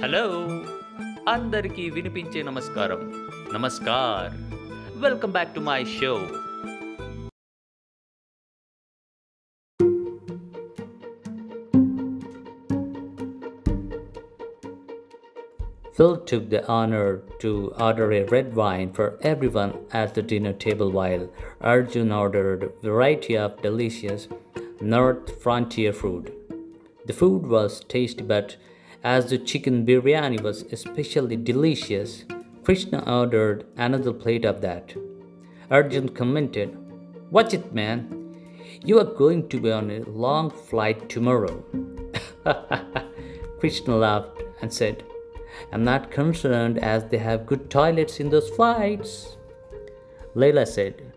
Hello అందరికీ వినిపించే నమస్కారం namaskar welcome back to my show Phil took the honor to order a red wine for everyone at the dinner table while Arjun ordered a variety of delicious North Frontier food. The food was tasty, but as the chicken biryani was especially delicious, Krishna ordered another plate of that. Arjun commented, Watch it, man. You are going to be on a long flight tomorrow. Krishna laughed and said, I'm not concerned as they have good toilets in those flights. Layla said,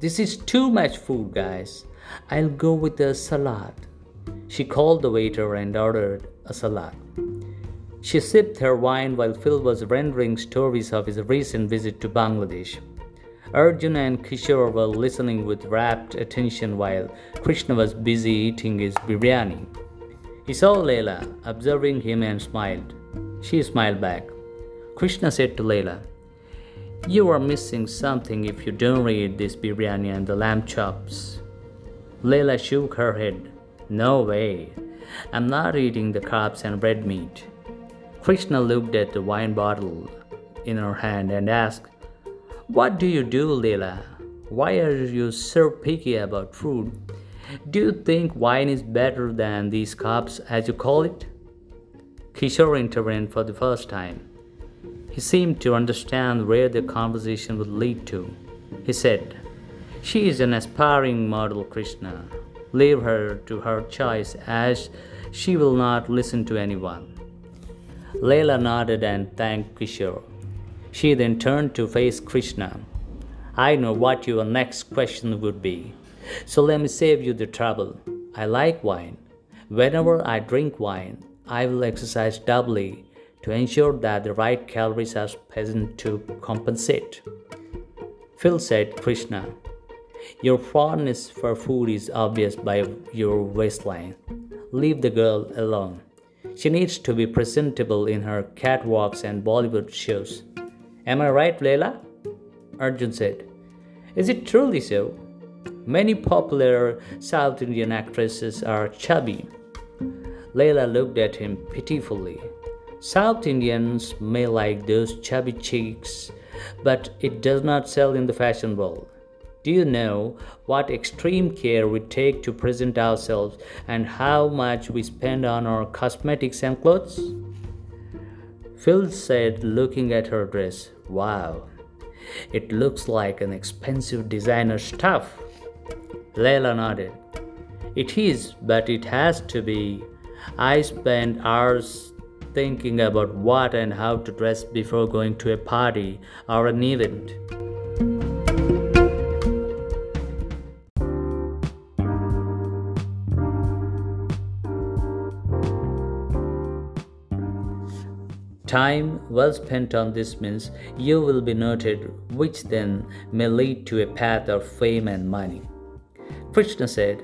This is too much food, guys. I'll go with a salad. She called the waiter and ordered a salad. She sipped her wine while Phil was rendering stories of his recent visit to Bangladesh. Arjun and Kishore were listening with rapt attention while Krishna was busy eating his biryani. He saw Layla observing him and smiled. She smiled back. Krishna said to Layla, You are missing something if you don't eat this biryani and the lamb chops. Layla shook her head. No way. I'm not eating the carbs and red meat. Krishna looked at the wine bottle in her hand and asked, What do you do, Leela? Why are you so picky about food? Do you think wine is better than these carbs, as you call it? Kishore intervened for the first time. He seemed to understand where the conversation would lead to. He said, She is an aspiring model, Krishna. Leave her to her choice as she will not listen to anyone. Layla nodded and thanked Kishore. She then turned to face Krishna. I know what your next question would be, so let me save you the trouble. I like wine. Whenever I drink wine, I will exercise doubly to ensure that the right calories are present to compensate. Phil said, Krishna, your fondness for food is obvious by your waistline. Leave the girl alone. She needs to be presentable in her catwalks and Bollywood shows. Am I right, Leila? Arjun said. Is it truly so? Many popular South Indian actresses are chubby. Leila looked at him pitifully. South Indians may like those chubby cheeks, but it does not sell in the fashion world. Do you know what extreme care we take to present ourselves and how much we spend on our cosmetics and clothes? Phil said, looking at her dress, Wow, it looks like an expensive designer stuff. Leila nodded. It is, but it has to be. I spend hours thinking about what and how to dress before going to a party or an event. Time well spent on this means you will be noted, which then may lead to a path of fame and money. Krishna said,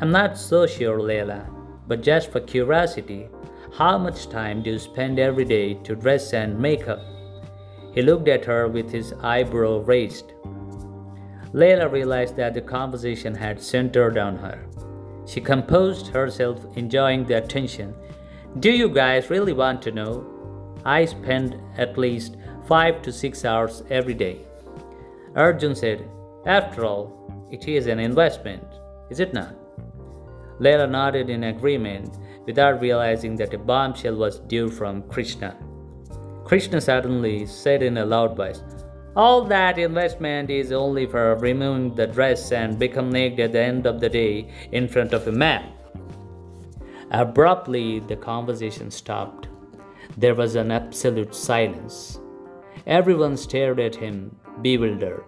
I'm not so sure, Leila, but just for curiosity, how much time do you spend every day to dress and make up? He looked at her with his eyebrow raised. Leila realized that the conversation had centered on her. She composed herself, enjoying the attention. Do you guys really want to know? I spend at least five to six hours every day. Arjun said, After all, it is an investment, is it not? Leila nodded in agreement without realizing that a bombshell was due from Krishna. Krishna suddenly said in a loud voice, All that investment is only for removing the dress and become naked at the end of the day in front of a man. Abruptly, the conversation stopped. There was an absolute silence. Everyone stared at him, bewildered.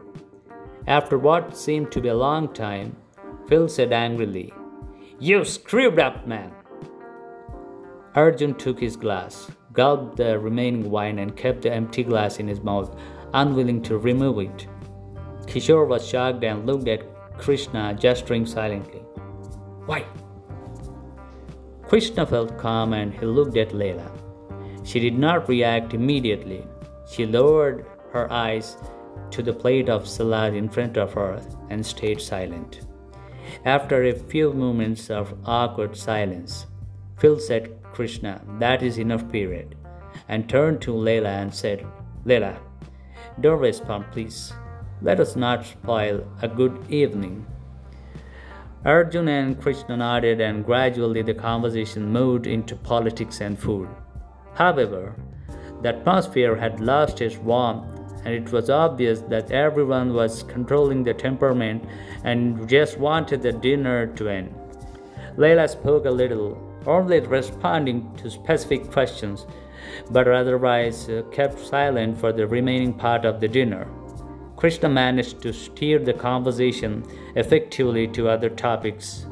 After what seemed to be a long time, Phil said angrily, You screwed up, man! Arjun took his glass, gulped the remaining wine, and kept the empty glass in his mouth, unwilling to remove it. Kishore was shocked and looked at Krishna, gesturing silently. Why? Krishna felt calm and he looked at Leila. She did not react immediately. She lowered her eyes to the plate of salad in front of her and stayed silent. After a few moments of awkward silence, Phil said, Krishna, that is enough period, and turned to Leila and said, Leila, don't respond, please. Let us not spoil a good evening. Arjun and Krishna nodded, and gradually the conversation moved into politics and food. However, the atmosphere had lost its warmth, and it was obvious that everyone was controlling their temperament and just wanted the dinner to end. Leila spoke a little, only responding to specific questions, but otherwise uh, kept silent for the remaining part of the dinner. Krishna managed to steer the conversation effectively to other topics.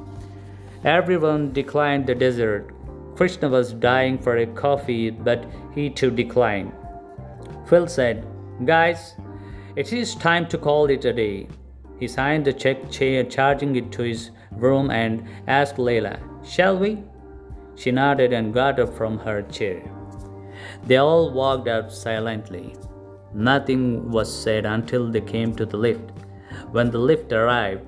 Everyone declined the dessert. Krishna was dying for a coffee, but he too declined. Phil said, Guys, it is time to call it a day. He signed the check, charging it to his room, and asked Leila, Shall we? She nodded and got up from her chair. They all walked out silently. Nothing was said until they came to the lift. When the lift arrived,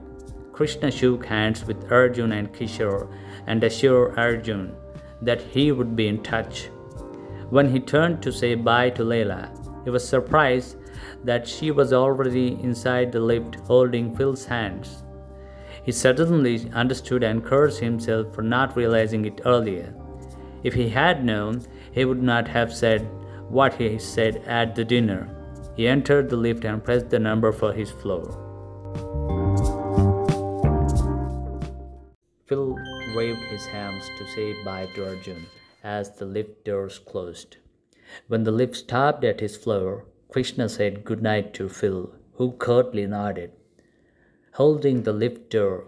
Krishna shook hands with Arjun and Kishore and assured Arjun that he would be in touch. When he turned to say bye to Leila, he was surprised that she was already inside the lift holding Phil's hands. He suddenly understood and cursed himself for not realizing it earlier. If he had known, he would not have said what he said at the dinner. He entered the lift and pressed the number for his floor. Waved his hands to say bye to Arjun as the lift doors closed. When the lift stopped at his floor, Krishna said good night to Phil, who curtly nodded. Holding the lift door,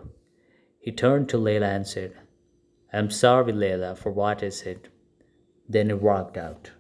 he turned to Leila and said, I'm sorry, Leila, for what I said. Then he walked out.